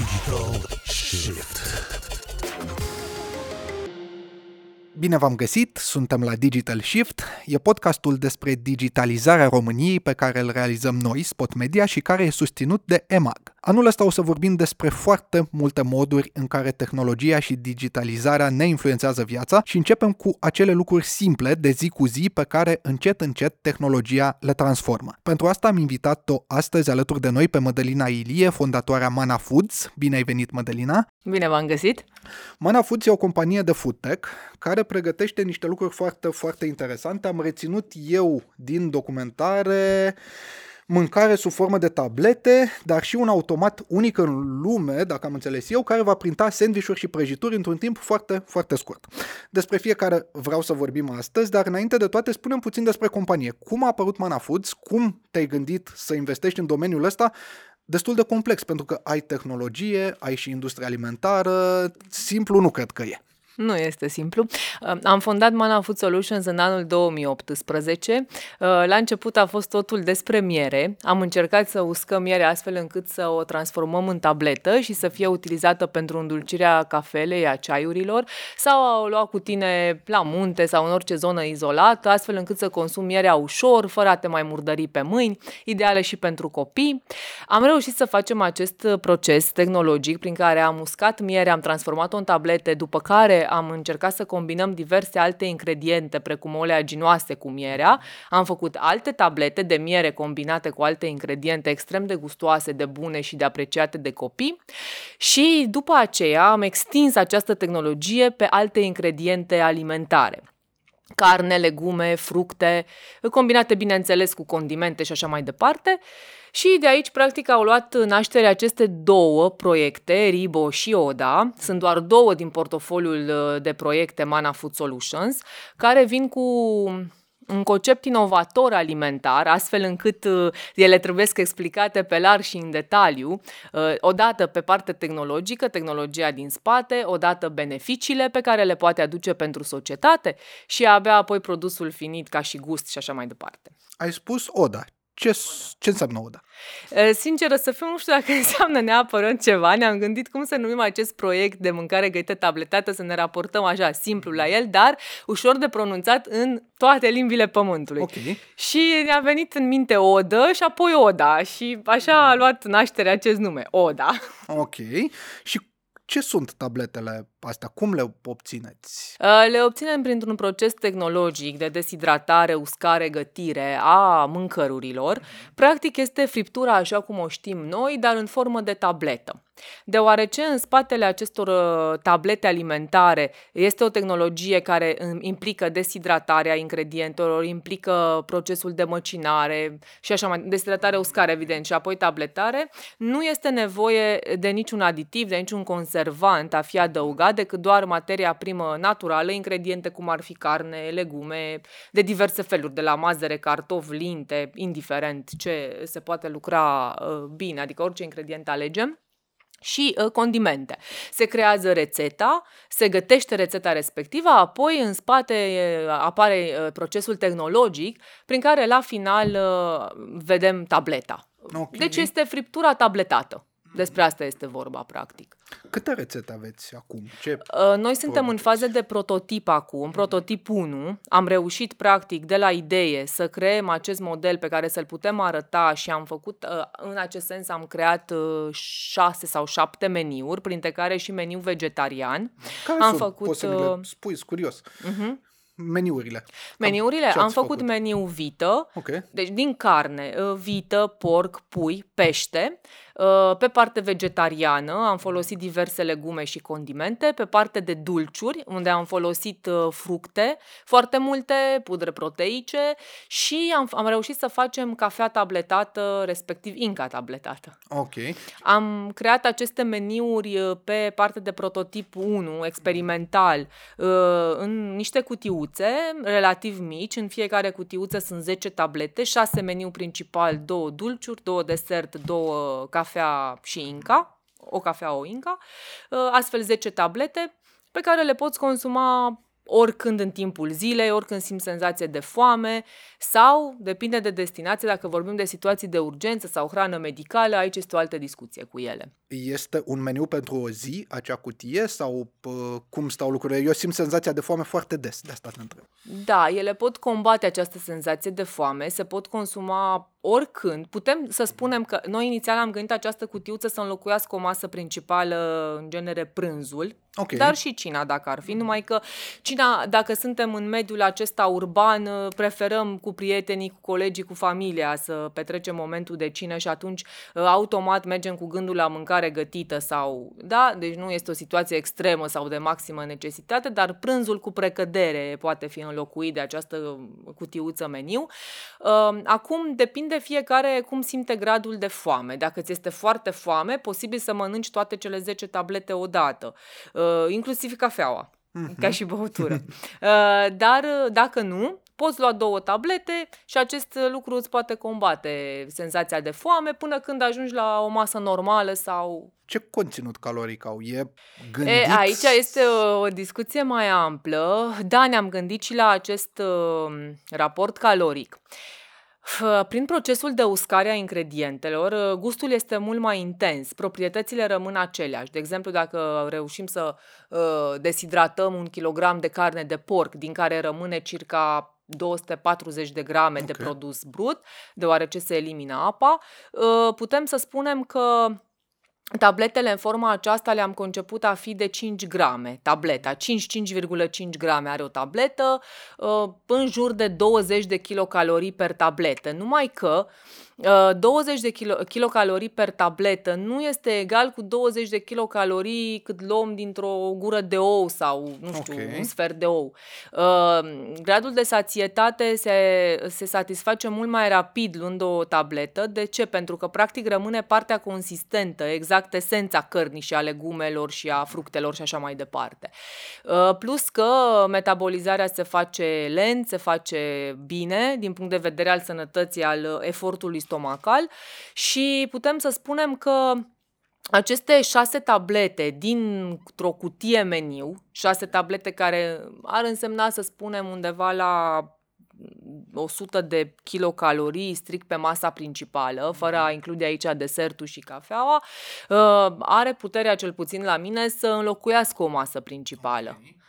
Digital Shift. Bine v-am găsit, suntem la Digital Shift, e podcastul despre digitalizarea României pe care îl realizăm noi, Spot Media, și care e susținut de EMAG. Anul ăsta o să vorbim despre foarte multe moduri în care tehnologia și digitalizarea ne influențează viața și începem cu acele lucruri simple de zi cu zi pe care încet încet tehnologia le transformă. Pentru asta am invitat-o astăzi alături de noi pe Mădălina Ilie, fondatoarea Mana Foods. Bine ai venit, Mădălina! Bine v-am găsit! Mana Foods e o companie de food tech care pregătește niște lucruri foarte, foarte interesante. Am reținut eu din documentare mâncare sub formă de tablete, dar și un automat unic în lume, dacă am înțeles eu, care va printa sandvișuri și prăjituri într-un timp foarte, foarte scurt. Despre fiecare vreau să vorbim astăzi, dar înainte de toate spunem puțin despre companie. Cum a apărut Mana Foods? Cum te-ai gândit să investești în domeniul ăsta? Destul de complex, pentru că ai tehnologie, ai și industrie alimentară, simplu nu cred că e. Nu este simplu. Am fondat Mana Food Solutions în anul 2018. La început a fost totul despre miere. Am încercat să uscăm miere astfel încât să o transformăm în tabletă și să fie utilizată pentru îndulcirea cafelei, a ceaiurilor sau a o lua cu tine la munte sau în orice zonă izolată, astfel încât să consumi mierea ușor, fără a te mai murdări pe mâini, ideală și pentru copii. Am reușit să facem acest proces tehnologic prin care am uscat mierea, am transformat-o în tablete, după care am încercat să combinăm diverse alte ingrediente, precum oleaginoase cu mierea. Am făcut alte tablete de miere combinate cu alte ingrediente extrem de gustoase, de bune și de apreciate de copii. Și după aceea am extins această tehnologie pe alte ingrediente alimentare carne, legume, fructe, combinate, bineînțeles, cu condimente și așa mai departe. Și de aici, practic, au luat naștere aceste două proiecte, Ribo și Oda. Sunt doar două din portofoliul uh, de proiecte Mana Food Solutions, care vin cu un concept inovator alimentar, astfel încât uh, ele trebuie explicate pe larg și în detaliu, uh, odată pe parte tehnologică, tehnologia din spate, odată beneficiile pe care le poate aduce pentru societate și abia apoi produsul finit ca și gust și așa mai departe. Ai spus ODA. Ce, ce înseamnă ODA? Sinceră să fiu, nu știu dacă înseamnă neapărat ceva. Ne-am gândit cum să numim acest proiect de mâncare gătită tabletată, să ne raportăm așa simplu la el, dar ușor de pronunțat în toate limbile pământului. Okay. Și ne-a venit în minte Odă și apoi Oda și așa a luat naștere acest nume, Oda. Ok. Și ce sunt tabletele astea? Cum le obțineți? Le obținem printr-un proces tehnologic de deshidratare, uscare, gătire a mâncărurilor. Practic este friptura așa cum o știm noi, dar în formă de tabletă. Deoarece în spatele acestor uh, tablete alimentare este o tehnologie care implică deshidratarea ingredientelor, implică procesul de măcinare și așa mai deshidratare, uscare, evident, și apoi tabletare, nu este nevoie de niciun aditiv, de niciun conservant a fi adăugat decât doar materia primă naturală, ingrediente cum ar fi carne, legume, de diverse feluri, de la mazăre, cartofi, linte, indiferent ce se poate lucra uh, bine, adică orice ingredient alegem și uh, condimente. Se creează rețeta, se gătește rețeta respectivă, apoi în spate uh, apare uh, procesul tehnologic prin care la final uh, vedem tableta. Okay. Deci este friptura tabletată. Despre asta este vorba, practic. Câte rețete aveți acum? Ce uh, Noi suntem în fază de prototip acum, prototip 1. Am reușit, practic, de la idee să creăm acest model pe care să-l putem arăta și am făcut, uh, în acest sens, am creat uh, șase sau șapte meniuri, printre care și meniu vegetarian. Care am sunt? făcut, Poți să mi le uh, spui, sunt curios. Uh-huh. Meniurile. Meniurile, ce am ați făcut, făcut? meniu vită, Ok. deci din carne, uh, vită, porc, pui, pește. Uh, Pe parte vegetariană am folosit diverse legume și condimente, pe parte de dulciuri, unde am folosit uh, fructe, foarte multe, pudre proteice și am, am reușit să facem cafea tabletată, respectiv inca tabletată. Ok. Am creat aceste meniuri uh, pe parte de prototip 1, experimental, uh, în niște cutiuțe relativ mici. În fiecare cutiuță sunt 10 tablete, 6 meniu principal, 2 dulciuri, 2 desert, 2 cafea și inca, o cafea, o inca, uh, astfel 10 tablete pe care le poți consuma oricând în timpul zilei, oricând simt senzație de foame sau, depinde de destinație, dacă vorbim de situații de urgență sau hrană medicală, aici este o altă discuție cu ele. Este un meniu pentru o zi, acea cutie, sau pă, cum stau lucrurile? Eu simt senzația de foame foarte des, de asta te întreb. Da, ele pot combate această senzație de foame, se pot consuma oricând. Putem să spunem că noi inițial am gândit această cutiuță să înlocuiască o masă principală, în genere prânzul, Ok. dar și cina dacă ar fi, numai că cina, dacă suntem în mediul acesta urban, preferăm cu prietenii, cu colegii, cu familia să petrecem momentul de cină și atunci uh, automat mergem cu gândul la mâncare gătită sau, da, deci nu este o situație extremă sau de maximă necesitate, dar prânzul cu precădere poate fi înlocuit de această cutiuță meniu. Uh, Acum depinde fiecare cum simte gradul de foame. Dacă ți este foarte foame, posibil să mănânci toate cele 10 tablete odată, uh, inclusiv cafeaua, ca și băutură. Uh, Dar uh, dacă nu, poți lua două tablete și acest lucru îți poate combate senzația de foame până când ajungi la o masă normală sau Ce conținut caloric au? E gândit? E, aici este o, o discuție mai amplă. Da, ne-am gândit și la acest uh, raport caloric. F- Prin procesul de uscare a ingredientelor, uh, gustul este mult mai intens, proprietățile rămân aceleași. De exemplu, dacă reușim să uh, deshidratăm un kilogram de carne de porc, din care rămâne circa 240 de grame de Ok. produs brut, deoarece se elimină apa, uh, putem să spunem că Tabletele în forma aceasta le-am conceput a fi de 5 grame, tableta, 5-5,5 grame are o tabletă, uh, în jur de 20 de kilocalorii per tabletă. Numai că uh, 20 de kilo, kilocalorii per tabletă nu este egal cu 20 de kilocalorii cât luăm dintr-o gură de ou sau, nu știu, Ok. un sfert de ou. Uh, gradul de sațietate se, se satisface mult mai rapid luând o tabletă. De ce? Pentru că practic rămâne partea consistentă, exact esența cărnii și a legumelor și a fructelor și așa mai departe. Uh, plus că metabolizarea se face lent, se face bine din punct de vedere al sănătății, al uh, efortului stomacal și putem să spunem că aceste șase tablete dintr-o cutie meniu, șase tablete care ar însemna, să spunem, undeva la 100 de kilocalorii strict pe masa principală, fără a include aici desertul și cafeaua, uh, are puterea, cel puțin la mine, să înlocuiască o masă principală. Uh,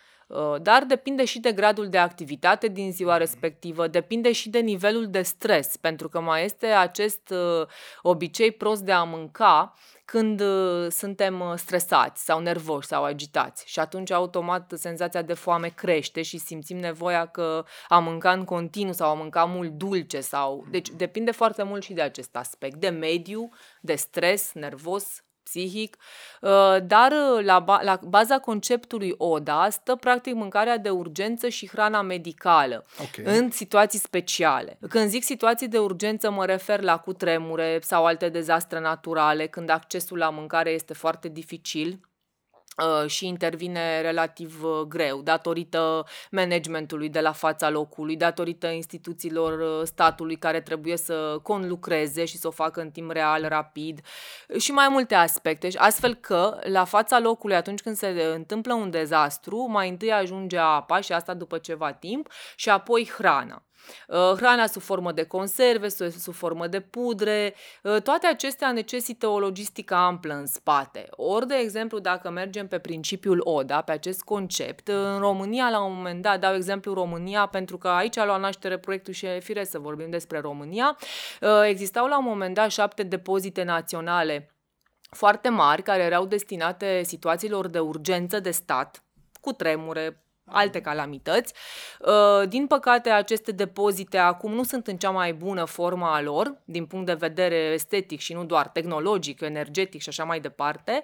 Dar depinde și de gradul de activitate din ziua respectivă, depinde și de nivelul de stres, pentru că mai este acest uh, obicei prost de a mânca când uh, suntem uh, stresați sau nervoși sau agitați. Și atunci automat senzația de foame crește și simțim nevoia că am mâncat în continuu sau am mâncat mult dulce sau... Deci depinde foarte mult și de acest aspect, de mediu, de stres nervos, psihic, uh, dar uh, la, ba- la baza conceptului ODA stă practic mâncarea de urgență și hrana medicală Ok. în situații speciale. Când zic situații de urgență, mă refer la cutremure sau alte dezastre naturale, când accesul la mâncare este foarte dificil uh, și intervine relativ uh, greu, datorită managementului de la fața locului, datorită instituțiilor uh, statului care trebuie să conlucreze și să o facă în timp real, rapid și mai multe aspecte. Și Astfel că, la fața locului, atunci când se întâmplă un dezastru, mai întâi ajunge apa și asta după ceva timp și apoi hrana. Uh, Hrana sub formă de conserve, sub sub formă de pudre, uh, toate acestea necesită o logistică amplă în spate. Ori, de exemplu, dacă mergem pe principiul ODA, pe acest concept, uh, în România, la un moment dat, dau exemplu România, pentru că aici a luat naștere proiectul și e firesc să vorbim despre România, uh, existau la un moment dat șapte depozite naționale foarte mari care erau destinate situațiilor de urgență de stat, cu tremure, alte calamități. Uh, Din păcate, aceste depozite acum nu sunt în cea mai bună formă a lor, din punct de vedere estetic și nu doar tehnologic, energetic și așa mai departe.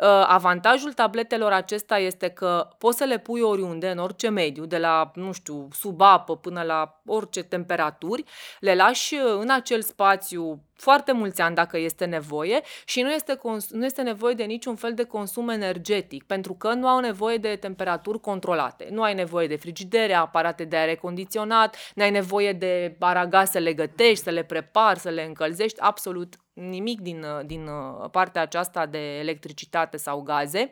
Uh, Avantajul tabletelor acesta este că poți să le pui oriunde, în orice mediu, de la, nu știu, sub apă până la orice temperaturi, le lași uh, în acel spațiu foarte mulți ani dacă este nevoie și nu este, cons- nu este nevoie de niciun fel de consum energetic, pentru că nu au nevoie de temperaturi controlate. Nu ai nevoie de frigidere, aparate de aer condiționat, nu ai nevoie de aragaz să le gătești, să le prepari, să le încălzești, absolut nimic din, uh, din uh, partea aceasta de electricitate sau gaze.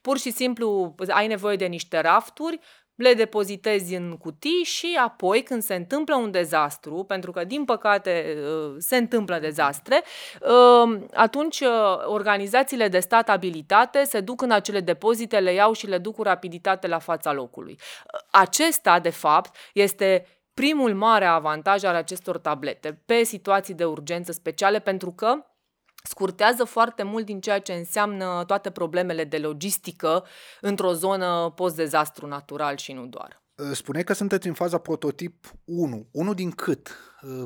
Pur și simplu ai nevoie de niște rafturi, le depozitezi în cutii și apoi când se întâmplă un dezastru, pentru că din păcate uh, se întâmplă dezastre, uh, atunci uh, organizațiile de stat abilitate se duc în acele depozite, le iau și le duc cu rapiditate la fața locului. Acesta, de fapt, este primul mare avantaj al acestor tablete pe situații de urgență speciale pentru că scurtează foarte mult din ceea ce înseamnă toate problemele de logistică într-o zonă post-dezastru natural și nu doar. Spune că sunteți în faza prototip 1. 1 din cât?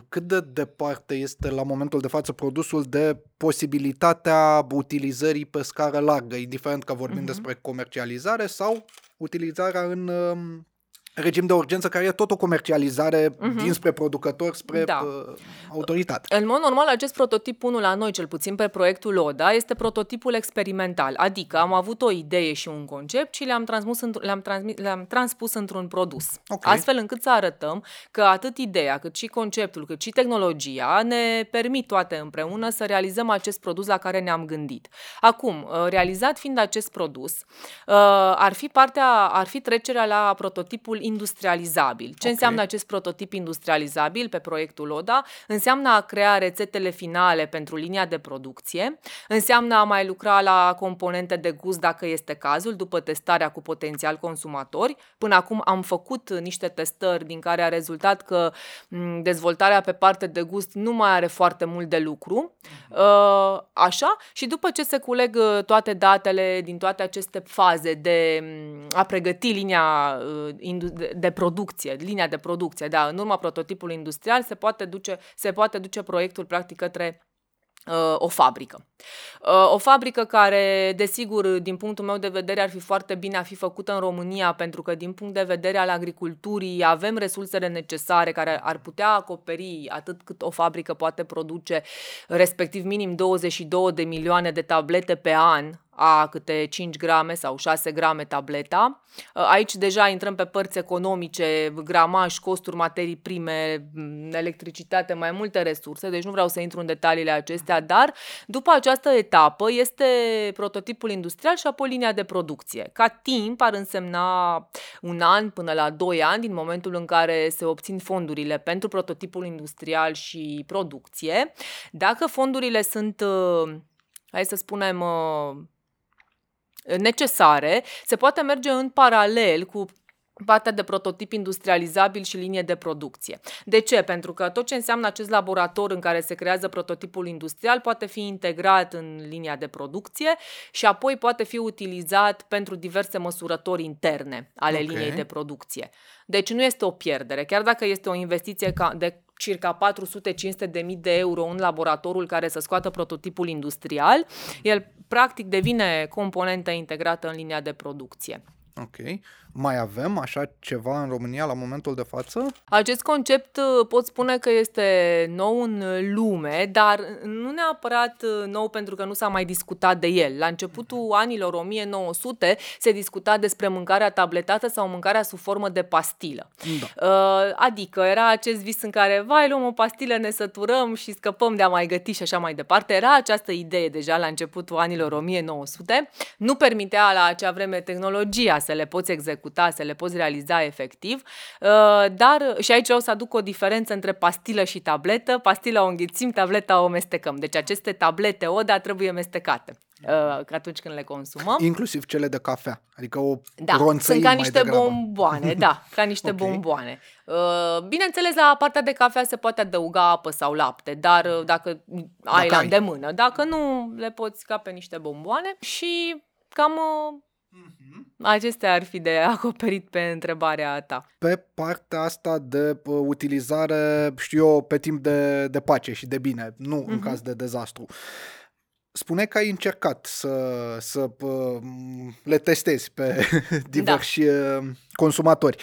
Cât de departe este la momentul de față produsul de posibilitatea utilizării pe scară largă, indiferent că vorbim uh-huh. despre comercializare sau utilizarea în um, regim de urgență care e tot o comercializare uh-huh. dinspre producător spre da. Uh, autoritate. În mod normal, acest prototip 1 la noi, cel puțin pe proiectul ODA, este prototipul experimental, adică am avut o idee și un concept și le-am, transmus le-am, transmis, le-am transpus într-un produs, okay. astfel încât să arătăm că atât ideea, cât și conceptul, cât și tehnologia ne permit toate împreună să realizăm acest produs la care ne-am gândit. Acum, uh, realizat fiind acest produs, uh, ar fi partea, ar fi trecerea la prototipul industrializabil. Ce okay. înseamnă acest prototip industrializabil pe proiectul ODA? Înseamnă a crea rețetele finale pentru linia de producție, înseamnă a mai lucra la componente de gust dacă este cazul, după testarea cu potențial consumatori. Până acum am făcut niște testări din care a rezultat că dezvoltarea pe parte de gust nu mai are foarte mult de lucru. Mhm. Uh, așa, și după ce se culeg uh, toate datele din toate aceste faze de a pregăti linia uh, de, de producție, linia de producție, da, în urma prototipului industrial se poate duce, se poate duce proiectul practic către uh, o fabrică. Uh, o fabrică care, desigur, din punctul meu de vedere, ar fi foarte bine a fi făcută în România, pentru că, din punct de vedere al agriculturii, avem resursele necesare care ar putea acoperi atât cât o fabrică poate produce, respectiv minim 22 de milioane de tablete pe an a câte 5 grame sau 6 grame tableta. Aici deja intrăm pe părți economice, gramaj, costuri, materii prime, electricitate, mai multe resurse, deci nu vreau să intru în detaliile acestea, dar după această etapă este prototipul industrial și apoi linia de producție. Ca timp ar însemna un an până la 2 ani din momentul în care se obțin fondurile pentru prototipul industrial și producție. Dacă fondurile sunt, hai să spunem, necesare, se poate merge în paralel cu partea de prototip industrializabil și linie de producție. De ce? Pentru că tot ce înseamnă acest laborator în care se creează prototipul industrial poate fi integrat în linia de producție și apoi poate fi utilizat pentru diverse măsurători interne ale okay. liniei de producție. Deci nu este o pierdere, chiar dacă este o investiție de circa 400-500 de mii de euro în laboratorul care să scoată prototipul industrial, el practic devine componentă integrată în linia de producție. Ok. Mai avem așa ceva în România la momentul de față? Acest concept uh, pot spune că este nou în lume, dar nu neapărat uh, nou pentru că nu s-a mai discutat de el. La începutul anilor 1900 se discuta despre mâncarea tabletată sau mâncarea sub formă de pastilă. Da. Uh, adică era acest vis în care, vai, luăm o pastilă, ne săturăm și scăpăm de a mai găti și așa mai departe. Era această idee deja la începutul anilor 1900. Nu permitea la acea vreme tehnologia să le poți executa executa, să le poți realiza efectiv, uh, dar și aici o să aduc o diferență între pastilă și tabletă. Pastila o înghițim, tableta o mestecăm. Deci aceste tablete ODA trebuie mestecate uh, atunci când le consumăm. Inclusiv cele de cafea, adică o da, sunt ca niște degrabă. bomboane, da, ca niște okay. bomboane. Uh, bineînțeles, la partea de cafea se poate adăuga apă sau lapte, dar dacă, dacă ai la îndemână, dacă nu, le poți ca pe niște bomboane și cam Mm-hmm. Acestea ar fi de acoperit pe întrebarea ta. Pe partea asta de uh, utilizare, știu eu, pe timp de, de pace și de bine, nu mm-hmm. în caz de dezastru. Spune că ai încercat să, să uh, le testezi pe diversi da. Uh, consumatori.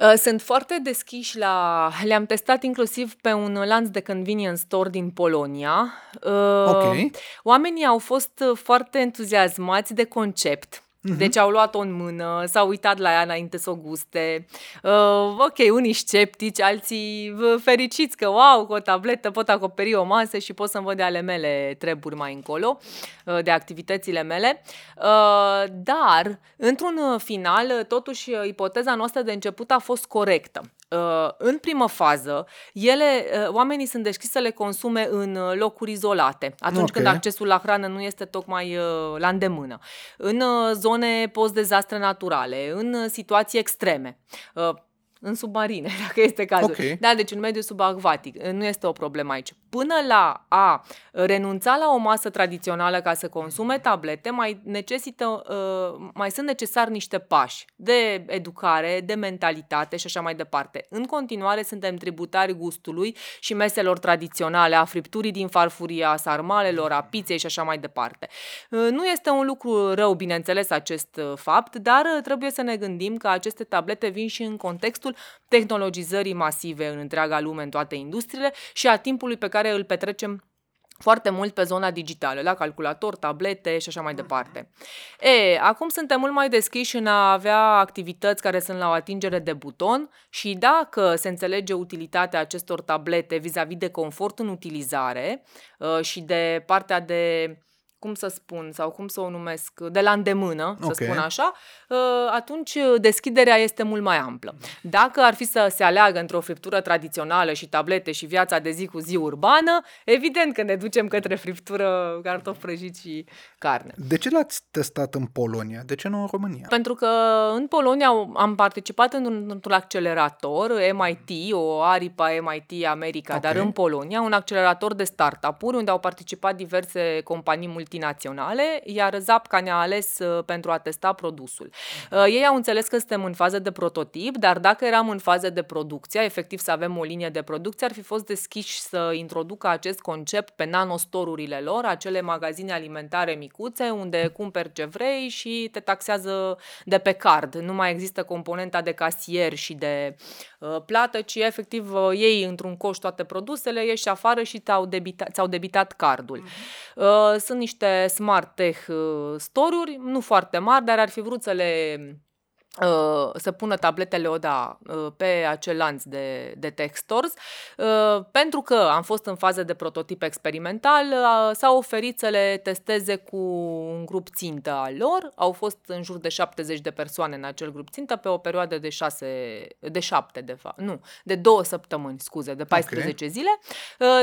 Uh, sunt foarte deschiși la... Le-am testat inclusiv pe un lanț de convenience store din Polonia. Uh, ok. Oamenii au fost foarte entuziasmați de concept Uh-huh. Deci au luat-o în mână, s-au uitat la ea înainte să o guste. Uh, ok, unii sceptici, alții uh, fericiți că, wow, cu o tabletă pot acoperi o masă și pot să-mi văd de ale mele treburi mai încolo, uh, de activitățile mele. Uh, dar, într-un final, totuși, ipoteza noastră de început a fost corectă. Uh, în primă fază, ele, uh, oamenii sunt deschiși să le consume în uh, locuri izolate, atunci okay. când accesul la hrană nu este tocmai la îndemână, în zone post-dezastre naturale, în situații extreme în submarine, dacă este cazul. Okay. Da, deci în mediul subacvatic. Nu este o problemă aici. Până la a renunța la o masă tradițională ca să consume tablete, mai necesită, uh, mai sunt necesari niște pași de educare, de mentalitate și așa mai departe. În continuare suntem tributari gustului și meselor tradiționale, a fripturii din farfuria, a sarmalelor, a pizzei și așa mai departe. Uh, nu este un lucru rău, bineînțeles, acest uh, fapt, dar trebuie să ne gândim că aceste tablete vin și în contextul tehnologizării masive în întreaga lume, în toate industriile și a timpului pe care îl petrecem foarte mult pe zona digitală, la calculator, tablete și așa mai departe. E, acum suntem mult mai deschiși în a avea activități care sunt la o atingere de buton și dacă se înțelege utilitatea acestor tablete vis-a-vis de confort în utilizare uh, și de partea de cum să spun sau cum să o numesc, de la îndemână, să okay. spun așa, ă, atunci deschiderea este mult mai amplă. Dacă ar fi să se aleagă între o friptură tradițională și tablete și viața de zi cu zi urbană, evident că ne ducem către friptură, cartofi prăjiți și carne. De ce l-ați testat în Polonia? De ce nu în România? Pentru că în Polonia am participat într-un accelerator MIT, o aripa MIT America, okay. dar în Polonia, un accelerator de startup-uri unde au participat diverse companii multi multinaționale, iar Zapca ne-a ales uh, pentru a testa produsul. Uh, ei au înțeles că suntem în fază de prototip, dar dacă eram în fază de producție, efectiv să avem o linie de producție, ar fi fost deschiși să introducă acest concept pe nanostorurile lor, acele magazine alimentare micuțe unde cumperi ce vrei și te taxează de pe card. Nu mai există componenta de casier și de uh, plată, ci efectiv uh, ei într-un coș toate produsele, ieși afară și ți-au debitat, ți-au debitat cardul. Uh-huh. Uh, sunt niște niște smart tech uh, store-uri, nu foarte mari, dar ar fi vrut să le Uh, să pună tabletele ODA uh, pe acel lanț de, de tech stores. Uh, pentru că am fost în fază de prototip experimental, s-au oferit să le testeze cu un grup țintă al lor. Au fost în jur de 70 de persoane în acel grup țintă pe o perioadă de 6, de 7 de fapt, nu, de 2 săptămâni, scuze, de 14 okay. zile,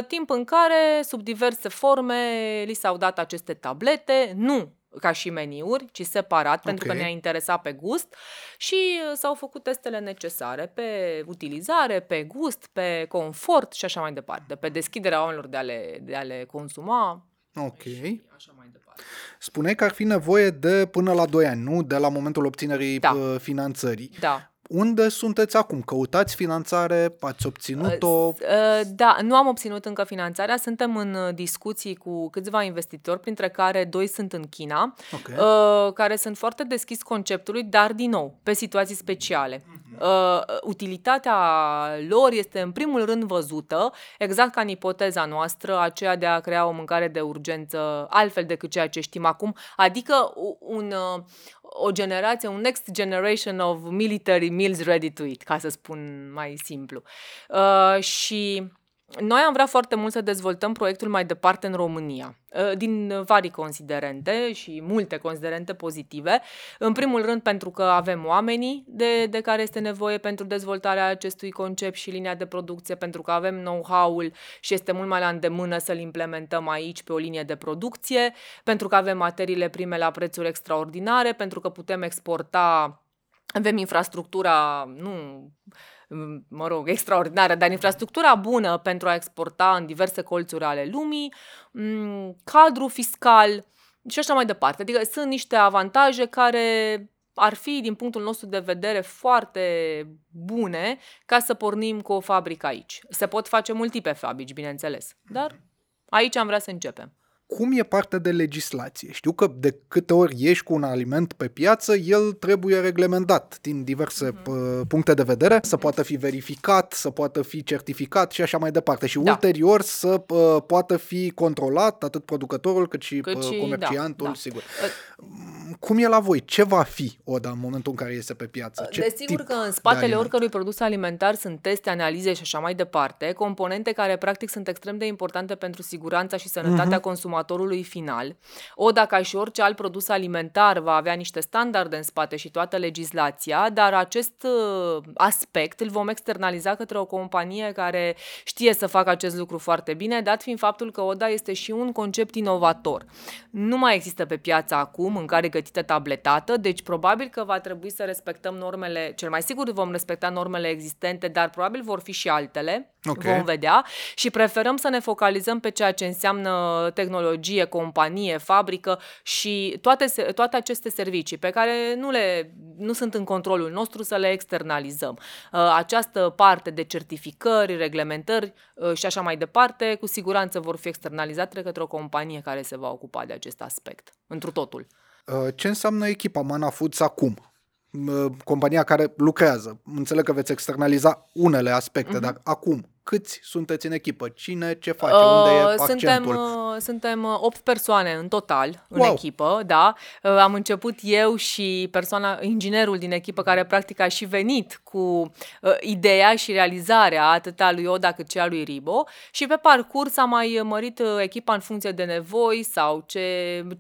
timp în care, sub diverse forme, li s-au dat aceste tablete, nu ca și meniuri, ci separat, okay. pentru că ne-a interesat pe gust și uh, s-au făcut testele necesare pe utilizare, pe gust, pe confort și așa mai departe, pe deschiderea oamenilor de a le, de a le consuma. Ok. Și așa mai departe. Spuneai că ar fi nevoie de până la 2 ani, nu? De la momentul obținerii da. Uh, finanțării. Da. Unde sunteți acum? Căutați finanțare? Ați obținut-o? Uh, da, nu am obținut încă finanțarea. Suntem în uh, discuții cu câțiva investitori, printre care doi sunt în China, okay. Uh, care sunt foarte deschis conceptului, dar din nou, pe situații speciale. Uh-huh. Utilitatea lor este în primul rând văzută, exact ca în ipoteza noastră, aceea de a crea o mâncare de urgență altfel decât ceea ce știm acum, adică un, o generație, un next generation of military meals ready to eat, ca să spun mai simplu. Uh, și noi am vrea foarte mult să dezvoltăm proiectul mai departe în România, ă, din vari considerente și multe considerente pozitive. În primul rând pentru că avem oamenii de, de care este nevoie pentru dezvoltarea acestui concept și linia de producție, pentru că avem know-how-ul și este mult mai la îndemână să-l implementăm aici pe o linie de producție, pentru că avem materiile prime la prețuri extraordinare, pentru că putem exporta, avem infrastructura, nu mă rog, extraordinară, dar infrastructura bună pentru a exporta în diverse colțuri ale lumii, cadru fiscal și așa mai departe. Adică sunt niște avantaje care ar fi, din punctul nostru de vedere, foarte bune ca să pornim cu o fabrică aici. Se pot face multiple fabrici, bineînțeles, dar aici am vrea să începem cum e partea de legislație. Știu că de câte ori ieși cu un aliment pe piață, el trebuie reglementat din diverse mm-hmm. puncte de vedere, să poată fi verificat, să poată fi certificat și așa mai departe. Și da. ulterior să uh, poată fi controlat atât producătorul cât și, cât și comerciantul, da, da. sigur. Uh, cum e la voi? Ce va fi ODA în momentul în care iese pe piață? Ce Desigur tip că în de spatele aliment? oricărui produs alimentar sunt teste, analize și așa mai departe, componente care practic sunt extrem de importante pentru siguranța și sănătatea consumatorului final. ODA, ca și orice alt produs alimentar, va avea niște standarde în spate și toată legislația, dar acest uh, aspect îl vom externaliza către o companie care știe să facă acest lucru foarte bine, dat fiind faptul că ODA este și un concept inovator. Nu mai există pe piață acum mâncare gătită tabletată, deci probabil că va trebui să respectăm normele, cel mai sigur vom respecta normele existente, dar probabil vor fi și altele. Ok. Vom vedea și preferăm să ne focalizăm pe ceea ce înseamnă tehnologie, companie, fabrică și toate, se- toate aceste servicii pe care nu, le, nu sunt în controlul nostru să le externalizăm. Uh, Această parte de certificări, reglementări uh, și așa mai departe, cu siguranță vor fi externalizate către o companie care se va ocupa de acest aspect, întru totul. Uh, Ce înseamnă echipa Mana Foods acum? Uh, Compania care lucrează. Înțeleg că veți externaliza unele aspecte, dar acum, câți sunteți în echipă? Cine ce face? Unde e Uh, Suntem, accentul? uh, suntem uh, 8 persoane în total în Wow. echipă, da. Uh, Am început eu și persoana, inginerul din echipă care practic a și venit cu uh, ideea și realizarea atât a lui Oda cât și a lui Ribo și pe parcurs am mai mărit uh, echipa în funcție de nevoi sau ce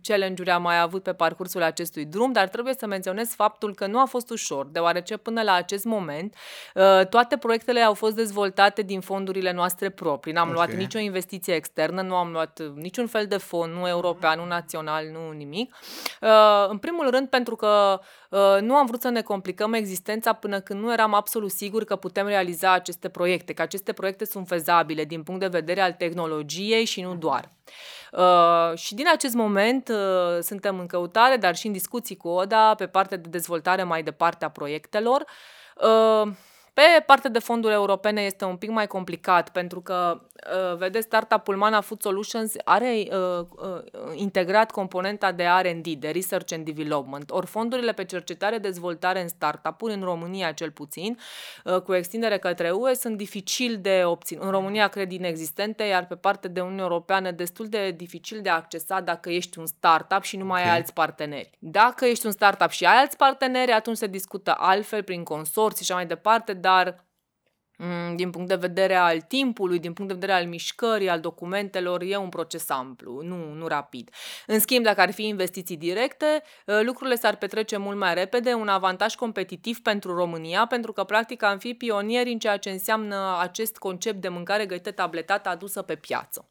challenge-uri am mai avut pe parcursul acestui drum, dar trebuie să menționez faptul că nu a fost ușor, deoarece până la acest moment uh, toate proiectele au fost dezvoltate din fondurile noastre proprii. N-am Ok. luat nicio investiție externă, nu am luat uh, niciun fel de fond, nu european, nu național, nu nimic. Uh, În primul rând pentru că uh, nu am vrut să ne complicăm existența până când nu eram absolut sigur că putem realiza aceste proiecte, că aceste proiecte sunt fezabile din punct de vedere al tehnologiei și nu doar. Uh, și din acest moment uh, suntem în căutare, dar și în discuții cu ODA pe partea de dezvoltare mai departe a proiectelor. Uh, pe partea de fonduri europene este un pic mai complicat pentru că, uh, vedeți, startup-ul Mana Food Solutions are uh, uh, integrat componenta de R&D, de Research and Development. Ori fondurile pe cercetare, dezvoltare în startup-uri, în România cel puțin, uh, cu extindere către UE, sunt dificil de obținut. În România cred inexistente, iar pe partea de Uniunea Europeană destul de dificil de accesat dacă ești un startup și nu mai Ok. ai alți parteneri. Dacă ești un startup și ai alți parteneri, atunci se discută altfel, prin consorții și așa mai departe, dar mm, din punct de vedere al timpului, din punct de vedere al mișcării, al documentelor, e un proces amplu, nu, nu rapid. În schimb, dacă ar fi investiții directe, uh, lucrurile s-ar petrece mult mai repede, un avantaj competitiv pentru România, pentru că practic am fi pionieri în ceea ce înseamnă acest concept de mâncare gătită tabletată adusă pe piață.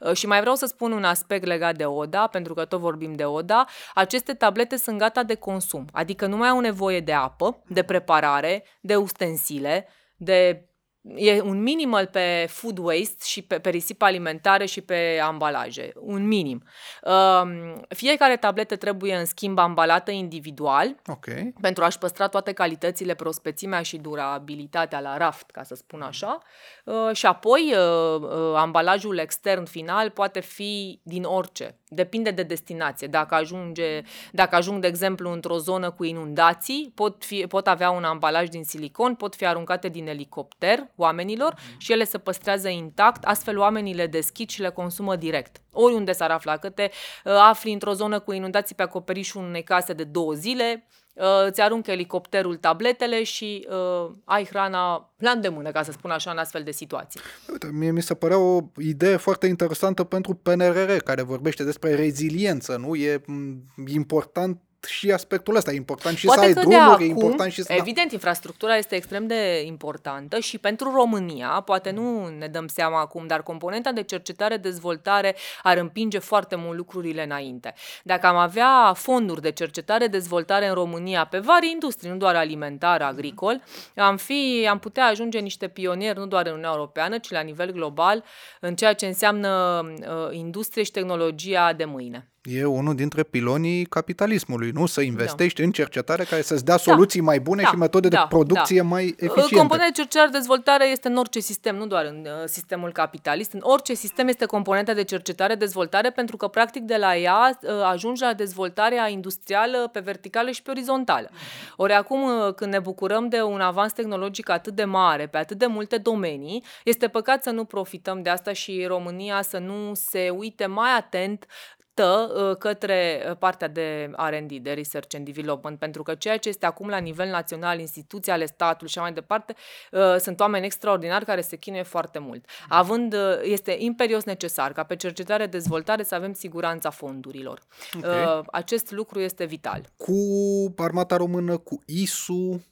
Uh, Și mai vreau să spun un aspect legat de ODA, pentru că tot vorbim de ODA. Aceste tablete sunt gata de consum, adică nu mai au nevoie de apă, de preparare, de ustensile, de E un minimal pe food waste și pe, pe risipă alimentare și pe ambalaje. Un minim. Um, fiecare tabletă trebuie, în schimb, ambalată individual Ok. pentru a-și păstra toate calitățile, prospețimea și durabilitatea la raft, ca să spun așa. Uh, și apoi, uh, uh, ambalajul extern final poate fi din orice. Depinde de destinație. Dacă, ajunge, dacă ajung, de exemplu, într-o zonă cu inundații, pot, fi, pot avea un ambalaj din silicon, pot fi aruncate din elicopter oamenilor și ele se păstrează intact, astfel oamenii le deschid și le consumă direct. Oriunde s-ar afla, că te uh, afli într-o zonă cu inundații pe acoperișul unei case de două zile, uh, îți aruncă elicopterul tabletele și uh, ai hrana la îndemână, ca să spun așa, în astfel de situații. Uite, mie mi se părea o idee foarte interesantă pentru PNRR, care vorbește despre reziliență, nu? E m, important și aspectul ăsta, e important și Poate să ai că de drumuri, e acum, important și să... evident, infrastructura este extrem de importantă și pentru România, poate nu ne dăm seama acum, dar componenta de cercetare-dezvoltare ar împinge foarte mult lucrurile înainte. Dacă am avea fonduri de cercetare-dezvoltare în România pe vari industrii, nu doar alimentar, agricol, am, fi, am putea ajunge niște pionieri nu doar în Uniunea Europeană, ci la nivel global, în ceea ce înseamnă uh, industrie și tehnologia de mâine. E unul dintre pilonii capitalismului, nu? Să investești în cercetare care să-ți dea soluții mai bune Da, și metode de da, producție da. mai Uh, eficiente. Componenta de cercetare-dezvoltare este în orice sistem, nu doar în uh, sistemul capitalist. În orice sistem este componenta de cercetare-dezvoltare pentru că, practic, de la ea uh, ajungi la dezvoltarea industrială pe verticală și pe orizontală. Ori acum, uh, când ne bucurăm de un avans tehnologic atât de mare, pe atât de multe domenii, este păcat să nu profităm de asta și România să nu se uite mai atent uh, către uh, partea de R&D, de Research and Development, pentru că ceea ce este acum la nivel național, instituții ale statului și așa mai departe, uh, sunt oameni extraordinari care se chinuie foarte mult. Având, este imperios necesar ca pe cercetare-dezvoltare să avem siguranța fondurilor. Ok. Acest lucru este vital. Cu armata română, cu ISU,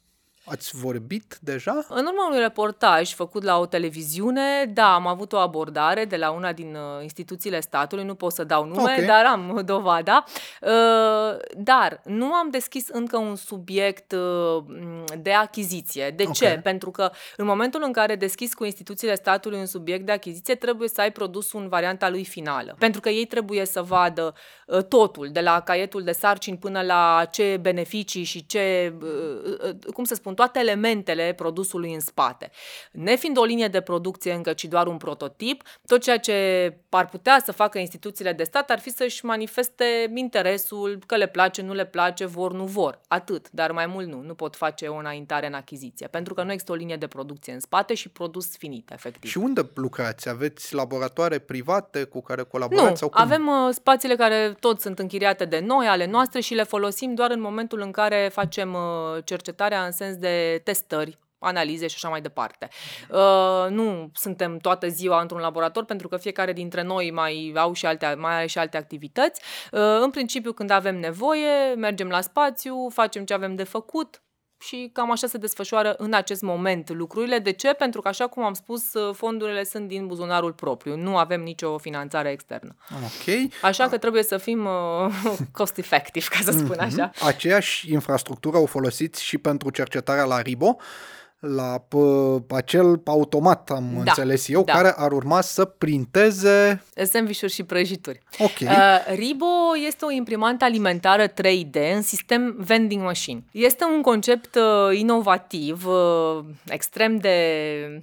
ați vorbit deja? În urma unui reportaj făcut la o televiziune, da, am avut o abordare de la una din uh, instituțiile statului, nu pot să dau nume, Ok. dar am dovada. Uh, dar nu am deschis încă un subiect uh, de achiziție. De Ok. ce? Pentru că în momentul în care deschizi cu instituțiile statului un subiect de achiziție, trebuie să ai produsul în varianta lui finală. Pentru că ei trebuie să vadă uh, totul, de la caietul de sarcini până la ce beneficii și ce, uh, uh, cum să spun, toate elementele produsului în spate. Nefiind o linie de producție încă, ci doar un prototip, tot ceea ce ar putea să facă instituțiile de stat ar fi să-și manifeste interesul, că le place, nu le place, vor, nu vor. Atât, dar mai mult nu. Nu pot face o înaintare în achiziție, pentru că nu există o linie de producție în spate și produs finit, efectiv. Și unde lucrați? Aveți laboratoare private cu care colaborați? Nu, sau cum? avem uh, spațiile care tot sunt închiriate de noi, ale noastre și le folosim doar în momentul în care facem uh, cercetarea în sens de testări analize și așa mai departe. Uh, nu suntem toată ziua într-un laborator pentru că fiecare dintre noi mai au și alte, mai are și alte activități. Uh, în principiu, când avem nevoie, mergem la spațiu, facem ce avem de făcut, și cam așa se desfășoară în acest moment lucrurile. De ce? Pentru că, așa cum am spus, uh, fondurile sunt din buzunarul propriu. Nu avem nicio finanțare externă. Ok. Așa că trebuie să fim uh, cost effective, ca să spun așa. Aceeași infrastructură o folosiți și pentru cercetarea la RIBO, la p- acel automat, am Da, înțeles eu, da. care ar urma să printeze... Sandvișuri și prăjituri. Ok. Uh, Ribo este o imprimantă alimentară 3D în sistem vending machine. Este un concept uh, inovativ, uh, extrem de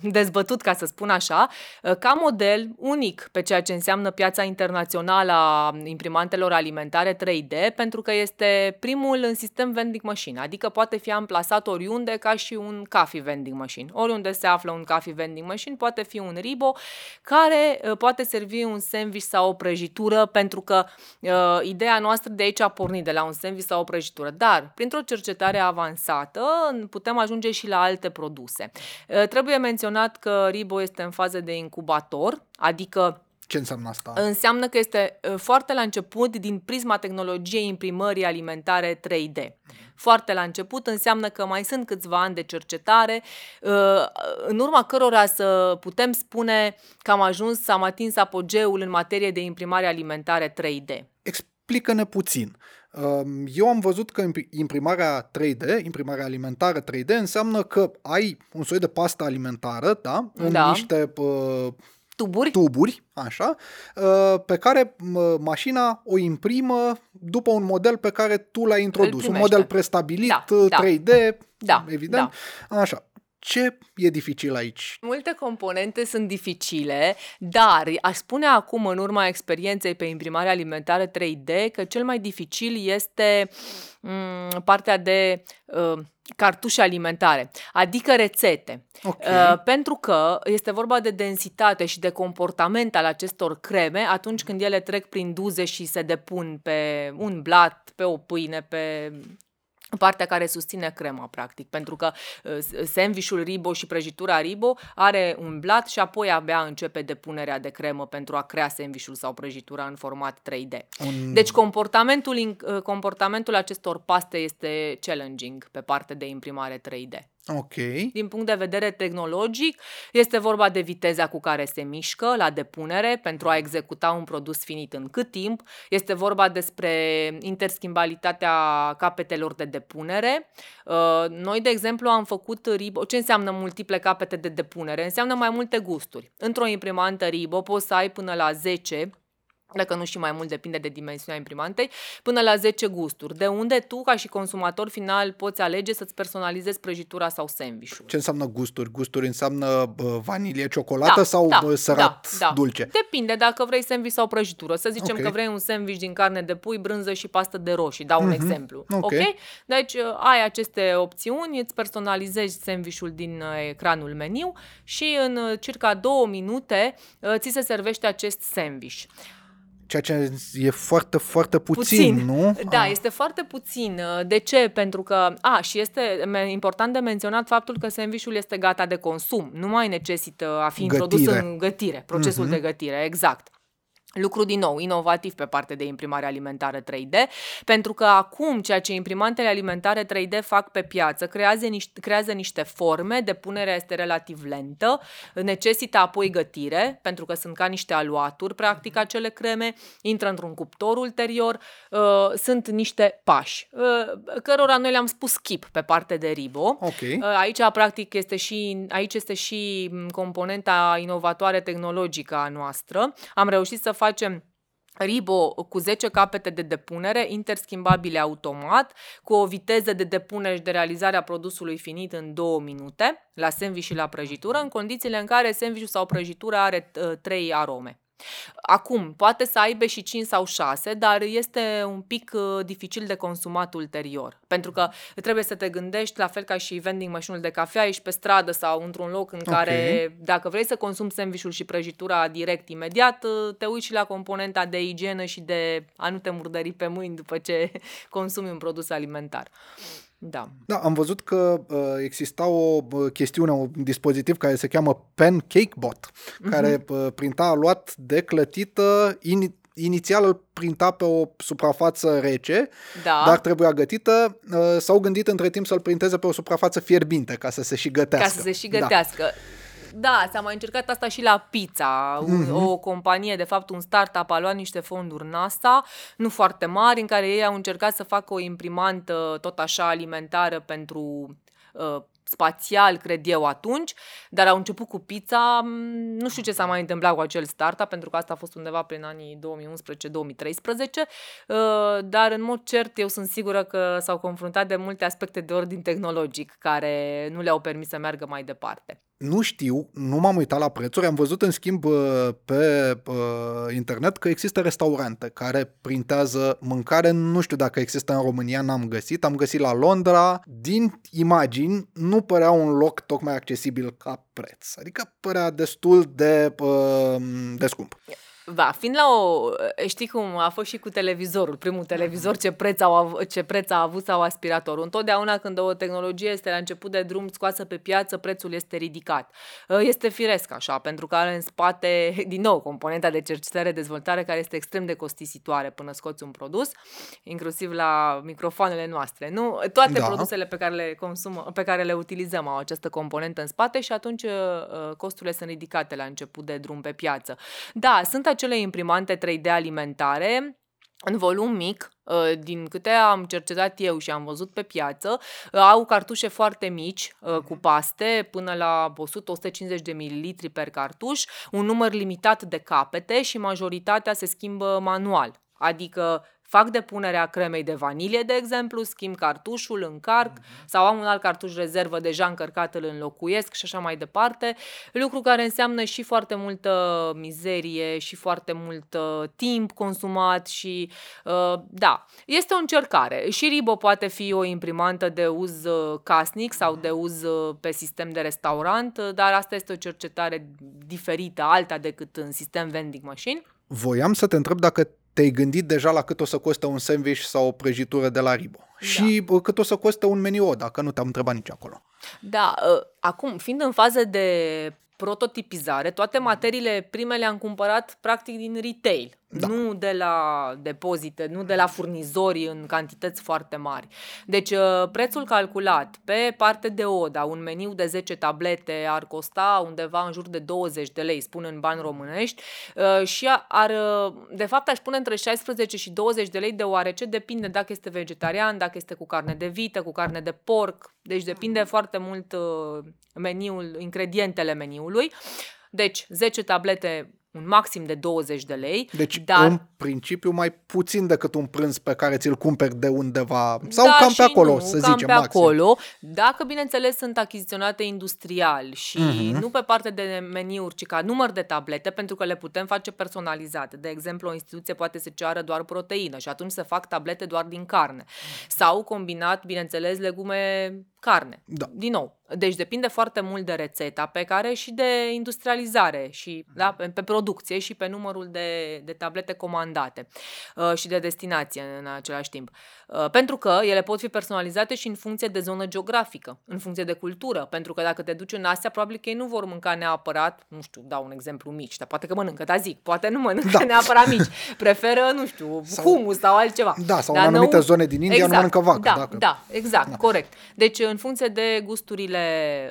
dezbătut, ca să spun așa, uh, ca model unic pe ceea ce înseamnă piața internațională a imprimantelor alimentare 3D, pentru că este primul în sistem vending machine, adică poate fi amplasat oriunde ca și un coffee vending machine. Oriunde se află un coffee vending machine poate fi un Ribo care uh, poate servi un sandwich sau o prăjitură, pentru că uh, ideea noastră de aici a pornit de la un sandwich sau o prăjitură. Dar, printr-o cercetare avansată, putem ajunge și la alte produse. Uh, trebuie menționat că Ribo este în fază de incubator, adică Ce înseamnă asta? înseamnă că este uh, foarte la început din prisma tehnologiei imprimării alimentare 3D. Foarte la început înseamnă că mai sunt câțiva ani de cercetare, uh, în urma cărora să putem spune că am ajuns, am atins apogeul în materie de imprimare alimentare 3D. Explică-ne puțin. Um, Eu am văzut că impri- imprimarea 3D, imprimarea alimentară 3D, înseamnă că ai un soi de pastă alimentară, da? În Da. niște uh, Tuburi? tuburi, așa, uh, pe care uh, mașina o imprimă după un model pe care tu l-ai introdus. Un primește. model prestabilit, Da, uh, da. 3D, Da, evident. Așa. Ce e dificil aici? Multe componente sunt dificile, dar aș spune acum, în urma experienței pe imprimare alimentară 3D, că cel mai dificil este m, partea de uh, cartușe alimentare, adică rețete. Ok. Uh, pentru că este vorba de densitate și de comportament al acestor creme atunci când ele trec prin duze și se depun pe un blat, pe o pâine, pe partea care susține crema, practic, pentru că uh, sandvișul Ribo și prăjitura Ribo are un blat și apoi abia începe depunerea de cremă pentru a crea sandvișul sau prăjitura în format 3D. Un- Deci comportamentul, in- uh, comportamentul acestor paste este challenging pe partea de imprimare 3D. Ok. Din punct de vedere tehnologic, este vorba de viteza cu care se mișcă la depunere pentru a executa un produs finit în cât timp. Este vorba despre interschimbabilitatea capetelor de depunere. Uh, Noi, de exemplu, am făcut Ribo. Ce înseamnă multiple capete de depunere? Înseamnă mai multe gusturi. Într-o imprimantă Ribo poți să ai până la 10 dacă nu și mai mult, depinde de dimensiunea imprimantei, până la 10 gusturi, de unde tu, ca și consumator final, poți alege să-ți personalizezi prăjitura sau sandvișul. Ce înseamnă gusturi? Gusturi înseamnă bă, vanilie, ciocolată sau bă, sărat dulce? Depinde dacă vrei sandwich sau prăjitură. Să zicem Ok. că vrei un sandwich din carne de pui, brânză și pastă de roșii. Dau un exemplu. Ok. ok? Deci uh, ai aceste opțiuni, îți personalizezi sandvișul din uh, ecranul meniu și în uh, circa două minute uh, ți se servește acest sandwich. Ceea ce e foarte, foarte puțin, Puțin. nu? Da, Ah, este foarte puțin. De ce? Pentru că, a, și este me- important de menționat faptul că sandvișul este gata de consum. Nu mai necesită a fi introdus Gătire. în gătire, procesul Mhm. de gătire, exact. Lucru din nou, inovativ pe partea de imprimare alimentară 3D, pentru că acum ceea ce imprimantele alimentare 3D fac pe piață creează niște, creează niște forme, depunerea este relativ lentă, necesită apoi gătire, pentru că sunt ca niște aluaturi, practic, acele creme, intră într-un cuptor ulterior, uh, sunt niște pași, uh, cărora noi le-am spus skip pe partea de ribo. Ok. Uh, Aici, practic, este și, aici este și m, componenta inovatoare tehnologică a noastră. Am reușit să facem Ribo cu 10 capete de depunere, interschimbabile automat, cu o viteză de depunere și de realizare a produsului finit în 2 minute, la sandwich și la prăjitură, în condițiile în care sandwichul sau prăjitura are 3 arome. Acum, poate să aibă și 5 sau 6, dar este un pic uh, dificil de consumat ulterior. Pentru că trebuie să te gândești, la fel ca și vending machine de cafea, ești pe stradă sau într-un loc în Ok. care, dacă vrei să consumi sandvișul și prăjitura direct, imediat, uh, te uiți și la componenta de igienă și de a nu te murdări pe mâini după ce consumi un produs alimentar. Da. Da, am văzut că uh, exista o uh, chestiune, un dispozitiv care se cheamă Pancake Bot, care uh, printa aluat de clătită, in, inițial îl printa pe o suprafață rece, Da. dar trebuia gătită, uh, s-au gândit între timp să-l printeze pe o suprafață fierbinte ca să se și gătească. Ca să se și gătească. Da, s-a mai încercat asta și la pizza. Un, Mhm. O companie, de fapt un startup, a luat niște fonduri NASA, nu foarte mari, în care ei au încercat să facă o imprimantă tot așa alimentară pentru uh, spațial, cred eu, atunci, dar au început cu pizza. m, Nu știu ce s-a mai întâmplat cu acel startup, pentru că asta a fost undeva prin anii 2011-2013, uh, dar în mod cert eu sunt sigură că s-au confruntat de multe aspecte de ordin tehnologic care nu le-au permis să meargă mai departe. Nu știu, nu m-am uitat la prețuri, am văzut în schimb uh, pe uh, internet că există restaurante care printează mâncare, nu știu dacă există în România, n-am găsit, am găsit la Londra, din imagini nu părea un loc tocmai accesibil ca preț, adică părea destul de, uh, de scump. Da, fiind la o... Știi cum a fost și cu televizorul, primul televizor, ce preț, au, av- ce preț a avut sau aspiratorul. Întotdeauna când o tehnologie este la început de drum scoasă pe piață, prețul este ridicat. Este firesc așa, pentru că are în spate, din nou, componenta de cercetare-dezvoltare care este extrem de costisitoare până scoți un produs, inclusiv la microfoanele noastre. Nu? Toate Da. produsele pe care le consumă, pe care le utilizăm au această componentă în spate și atunci uh, costurile sunt ridicate la început de drum pe piață. Da, sunt acele imprimante 3D alimentare în volum mic, uh, din câte am cercetat eu și am văzut pe piață, uh, au cartușe foarte mici uh, cu paste, până la 100-150 de mililitri per cartuș, un număr limitat de capete și majoritatea se schimbă manual. Adică fac depunerea cremei de vanilie, de exemplu, schimb cartușul, încarc sau am un alt cartuș rezervă deja încărcat, îl înlocuiesc și așa mai departe, lucru care înseamnă și foarte multă mizerie și foarte mult uh, timp consumat și uh, da, este o încercare. Și Ribo poate fi o imprimantă de uz uh, casnic sau de uz uh, pe sistem de restaurant, uh, dar asta este o cercetare diferită, alta decât în sistem vending machine. Voiam să te întreb dacă te-ai gândit deja la cât o să coste un sandwich sau o prăjitură de la Ribo. Da. Și uh, cât o să coste un meniu, dacă nu te-am întrebat nici acolo. Da, uh, acum, fiind în fază de prototipizare, toate materiile prime le-am cumpărat practic din retail, Da. nu de la depozite, nu de la furnizori în cantități foarte mari. Deci uh, prețul calculat pe parte de ODA, un meniu de 10 tablete ar costa undeva în jur de 20 de lei, spun în bani românești, uh, și ar, uh, de fapt aș pune între 16 și 20 de lei, deoarece depinde dacă este vegetarian, dacă este cu carne de vită, cu carne de porc, deci depinde foarte mult uh, meniul, ingredientele meniului. Deci 10 tablete, un maxim de 20 de lei. Deci, dar... în principiu, mai puțin decât un prânz pe care ți-l cumperi de undeva, sau da, cam pe și acolo, nu, să cam zicem, pe maxim. acolo, dacă, bineînțeles, sunt achiziționate industrial și Mhm. nu pe parte de meniuri, ci ca număr de tablete, pentru că le putem face personalizate. De exemplu, o instituție poate să ceară doar proteină și atunci se fac tablete doar din carne. Sau combinat, bineînțeles, legume carne. Da. Din nou. Deci depinde foarte mult de rețeta pe care și de industrializare și da, pe, pe producție și pe numărul de, de tablete comandate uh, și de destinație în același timp. Uh, pentru că ele pot fi personalizate și în funcție de zonă geografică, în funcție de cultură. Pentru că dacă te duci în Asia, probabil că ei nu vor mânca neapărat, nu știu, dau un exemplu mici, dar poate că mănâncă, dar zic, poate nu mănâncă Da. neapărat mici. Preferă, nu știu, Sau- humus sau altceva. Da, sau Dar în anumite nu- zone din India nu mănâncă vacă, Da, dacă- da, exact, corect. Deci, în funcție de gusturile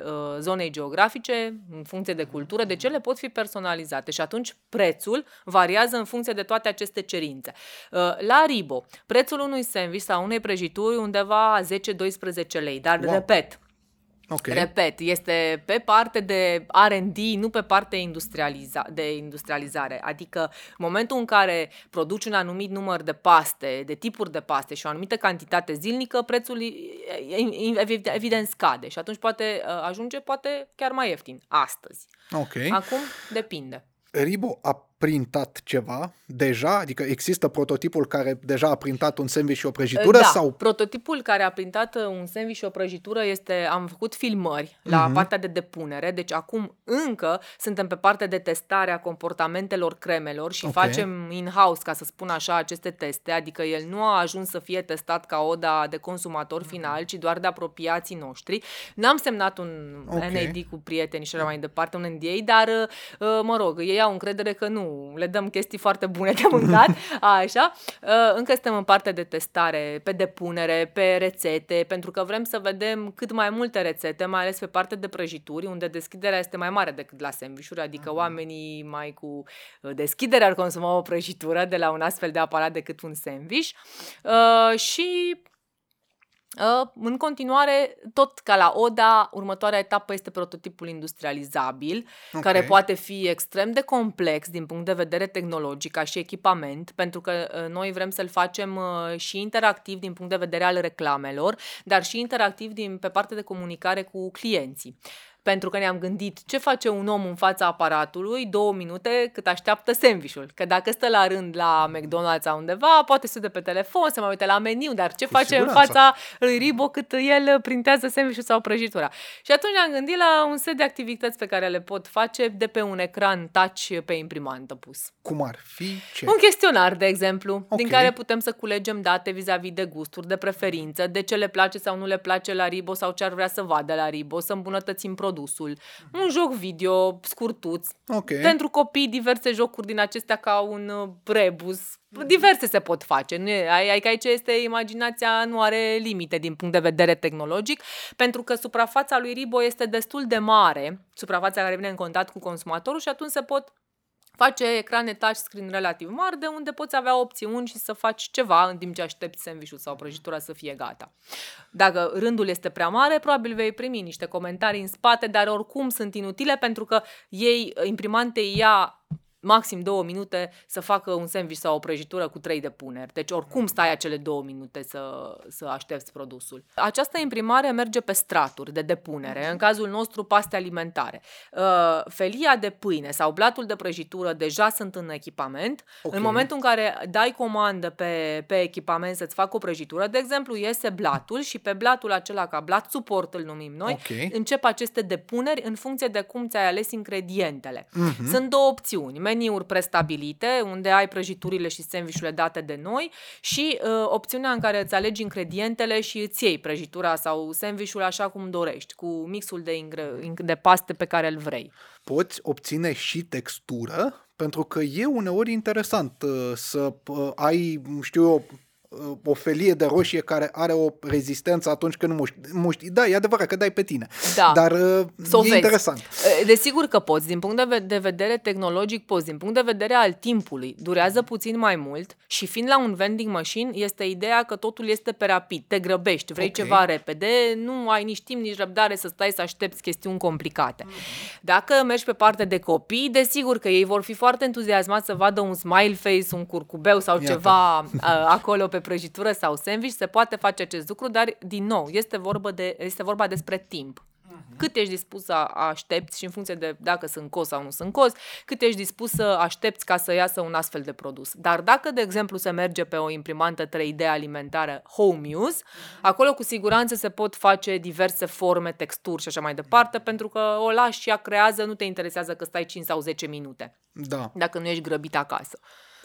uh, zonei geografice, în funcție de cultură, de ce le pot fi personalizate și atunci prețul variază în funcție de toate aceste cerințe. Uh, la Ribo, prețul unui sandwich sau unei prăjituri undeva 10-12 lei, dar Wow. repet, Ok. Repet, este pe parte de R&D, nu pe parte industrializa- de industrializare. Adică în momentul în care produci un anumit număr de paste, de tipuri de paste și o anumită cantitate zilnică, prețul i- i- evi- evident scade și atunci poate uh, ajunge poate chiar mai ieftin astăzi. Ok. Acum depinde. Ribo a printat ceva deja? Adică există prototipul care deja a printat un sandwich și o prăjitură? da, sau prototipul care a printat uh, un sandwich și o prăjitură este, am făcut filmări la Mhm. partea de depunere, deci acum încă suntem pe partea de testare a comportamentelor cremelor și Ok. facem in-house, ca să spun așa, aceste teste, adică el nu a ajuns să fie testat ca oda de consumator Mhm. final, ci doar de apropiații noștri. N-am semnat un Ok. NAD cu prieteni și așa mai departe, un NDA, dar, uh, mă rog, ei au încredere că nu, le dăm chestii foarte bune de mâncat, așa. Uh, Încă suntem în partea de testare, pe depunere, pe rețete, pentru că vrem să vedem cât mai multe rețete, mai ales pe partea de prăjituri, unde deschiderea este mai mare decât la sandvișuri, adică oamenii mai cu uh, deschidere ar consuma o prăjitură de la un astfel de aparat decât un sandwich. Uh, și Uh, în continuare, tot ca la ODA, următoarea etapă este prototipul industrializabil, Ok. care poate fi extrem de complex din punct de vedere tehnologic ca și echipament, pentru că uh, noi vrem să-l facem uh, și interactiv din punct de vedere al reclamelor, dar și interactiv din, pe partea de comunicare cu clienții. Pentru că ne-am gândit ce face un om în fața aparatului două minute cât așteaptă sandvișul. Că dacă stă la rând la McDonald's sau undeva, poate să de pe telefon, să mai uite la meniu, dar ce Cu face în siguranță. fața lui Ribo cât el printează sandvișul sau prăjitura. Și atunci am gândit la un set de activități pe care le pot face de pe un ecran touch pe imprimantă pus. cum ar fi ce? Un chestionar, de exemplu, Ok. din care putem să culegem date vis-a-vis de gusturi, de preferință, de ce le place sau nu le place la Ribo sau ce ar vrea să vadă la Ribo, să îmbunătățim produsul. Un joc video scurtuț. Ok. Pentru copii, diverse jocuri din acestea ca un uh, rebus. Diverse se pot face. Nu e, ai- adică aici este imaginația, nu are limite din punct de vedere tehnologic, pentru că suprafața lui Ribo este destul de mare, suprafața care vine în contact cu consumatorul și atunci se pot face ecrane touchscreen relativ mari de unde poți avea opțiuni și să faci ceva în timp ce aștepți sandvișul sau prăjitura să fie gata. Dacă rândul este prea mare, probabil vei primi niște comentarii în spate, dar oricum sunt inutile pentru că ei, imprimante ia maxim două minute să facă un sandwich sau o prăjitură cu trei depuneri. Deci oricum stai acele două minute să, să aștepți produsul. Această imprimare merge pe straturi de depunere, în cazul nostru paste alimentare. Uh, felia de pâine sau blatul de prăjitură deja sunt în echipament. Ok. În momentul în care dai comandă pe, pe echipament să-ți facă o prăjitură, de exemplu, iese blatul și pe blatul acela, ca blat suport îl numim noi, Ok. încep aceste depuneri în funcție de cum ți-ai ales ingredientele. Mhm. Sunt două opțiuni. Meniuri prestabilite, unde ai prăjiturile și sandvișurile date de noi și uh, opțiunea în care îți alegi ingredientele și îți iei prăjitura sau sandvișul așa cum dorești, cu mixul de, ingre- de paste pe care îl vrei. Poți obține și textură, pentru că e uneori interesant uh, să uh, ai, știu eu, uh, o felie de roșie care are o rezistență atunci când muști. muști. Da, e adevărat că dai pe tine. Da. Dar uh, Să o e vezi. interesant. E, Desigur că poți, din punct de, ve- de vedere tehnologic poți, din punct de vedere al timpului, durează puțin mai mult și fiind la un vending machine, este ideea că totul este pe rapid, te grăbești, vrei Ok. ceva repede, nu ai nici timp, nici răbdare să stai să aștepți chestiuni complicate. Dacă mergi pe partea de copii, desigur că ei vor fi foarte entuziasmați să vadă un smile face, un curcubeu sau Iată. ceva a, acolo pe prăjitură sau sandwich, se poate face acest lucru, dar din nou, este vorba, de, este vorba despre timp. cât ești dispus să aștepți și în funcție de dacă sunt cost sau nu sunt cost, cât ești dispus să aștepți ca să iasă un astfel de produs. Dar dacă, de exemplu, se merge pe o imprimantă 3D alimentară home use, acolo cu siguranță se pot face diverse forme, texturi și așa mai departe, pentru că o lași și ea creează, nu te interesează că stai 5 sau 10 minute, Da. dacă nu ești grăbit acasă.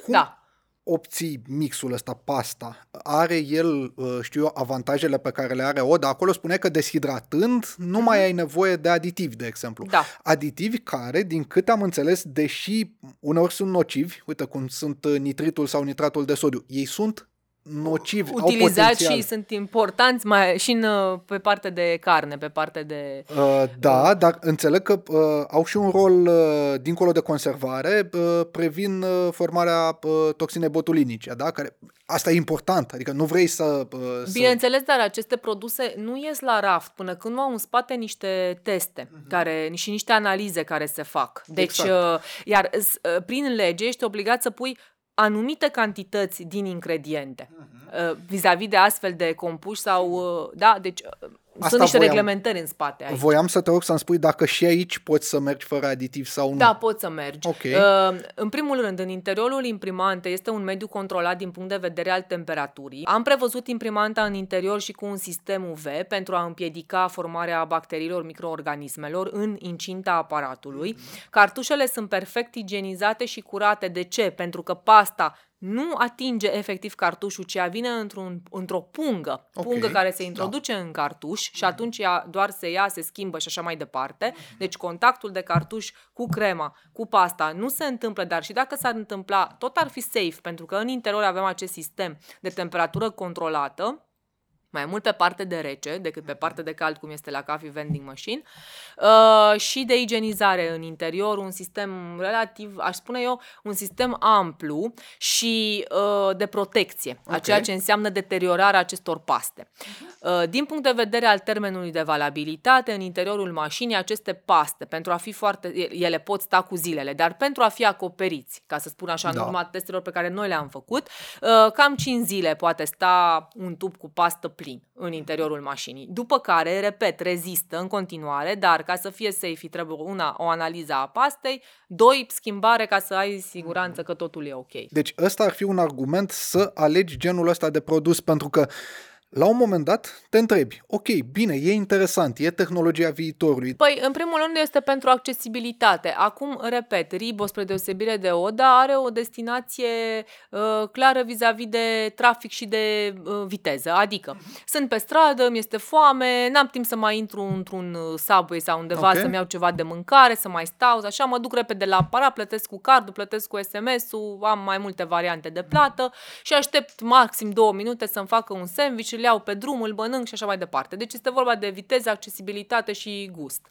Cum Da. Obții mixul ăsta, pasta? Are el, uh, știu eu, avantajele pe care le are Oda? Acolo spune că deshidratând nu mai ai nevoie de aditivi, de exemplu. Da. Aditivi care, din câte am înțeles, deși uneori sunt nocivi, uite cum sunt uh, nitritul sau nitratul de sodiu, ei sunt nocivi, au Utilizați potențial. și sunt importanți mai, și în, uh, pe partea de carne, pe partea de... Uh, da, dar înțeleg că uh, au și un rol uh, dincolo de conservare, uh, previn uh, formarea uh, toxinei botulinice, da? Care, asta e important, adică nu vrei să... Uh, să... Bineînțeles, dar aceste produse nu ies la raft până când nu au în spate niște teste care, și niște analize care se fac. Deci, Mhm. Exact. uh, iar s- uh, prin lege ești obligat să pui anumite cantități din ingrediente Mhm. uh, vis-a-vis de astfel de compuși sau... uh, Da, deci uh, Asta sunt niște voiam. reglementări în spate aici. Voiam să te rog să-mi spui dacă și aici poți să mergi fără aditiv sau nu. Da, poți să mergi. Ok. Uh, în primul rând, în interiorul imprimantei este un mediu controlat din punct de vedere al temperaturii. Am prevăzut imprimanta în interior și cu un sistem UV pentru a împiedica formarea bacteriilor, microorganismelor în incinta aparatului. Cartușele sunt perfect igienizate și curate. De ce? Pentru că pasta nu atinge efectiv cartușul, ci ea vine într-un, într-o pungă, Ok, pungă care se da. introduce în cartuș și atunci ea doar se ia, se schimbă și așa mai departe. Deci contactul de cartuș cu crema, cu pasta nu se întâmplă, dar și dacă s-ar întâmpla, tot ar fi safe, pentru că în interior avem acest sistem de temperatură controlată, mai mult pe parte de rece decât pe parte de cald, cum este la coffee vending machine, uh, și de igienizare în interior, un sistem relativ, aș spune eu, un sistem amplu și uh, de protecție, Ok. a ceea ce înseamnă deteriorarea acestor paste. Uh, din punct de vedere al termenului de valabilitate, în interiorul mașinii, aceste paste, pentru a fi foarte, ele pot sta cu zilele, dar pentru a fi acoperiți, ca să spun așa, în Da. urma testelor pe care noi le-am făcut, uh, cam 5 zile poate sta un tub cu pastă plin în interiorul mașinii. După care, repet, rezistă în continuare, dar ca să fie safe trebuie una, o analiză a pastei, doi, schimbare ca să ai siguranță că totul e ok. Deci ăsta ar fi un argument să alegi genul ăsta de produs pentru că la un moment dat te întrebi, ok, bine, e interesant, e tehnologia viitorului, Păi, în primul rând este pentru accesibilitate. Acum, repet, Ribo, spre deosebire de Oda, are o destinație uh, clară vis-a-vis de trafic și de uh, viteză. Adică, sunt pe stradă, mi este foame, n-am timp să mai intru într-un uh, subway sau undeva Ok. să-mi iau ceva de mâncare, să mai stau, așa mă duc repede la aparat, plătesc cu cardul, plătesc cu SMS-ul, am mai multe variante de plată și aștept maxim două minute să-mi facă un sandwich, îl iau pe drum, îl mănânc și așa mai departe. Deci este vorba de viteză, accesibilitate și gust.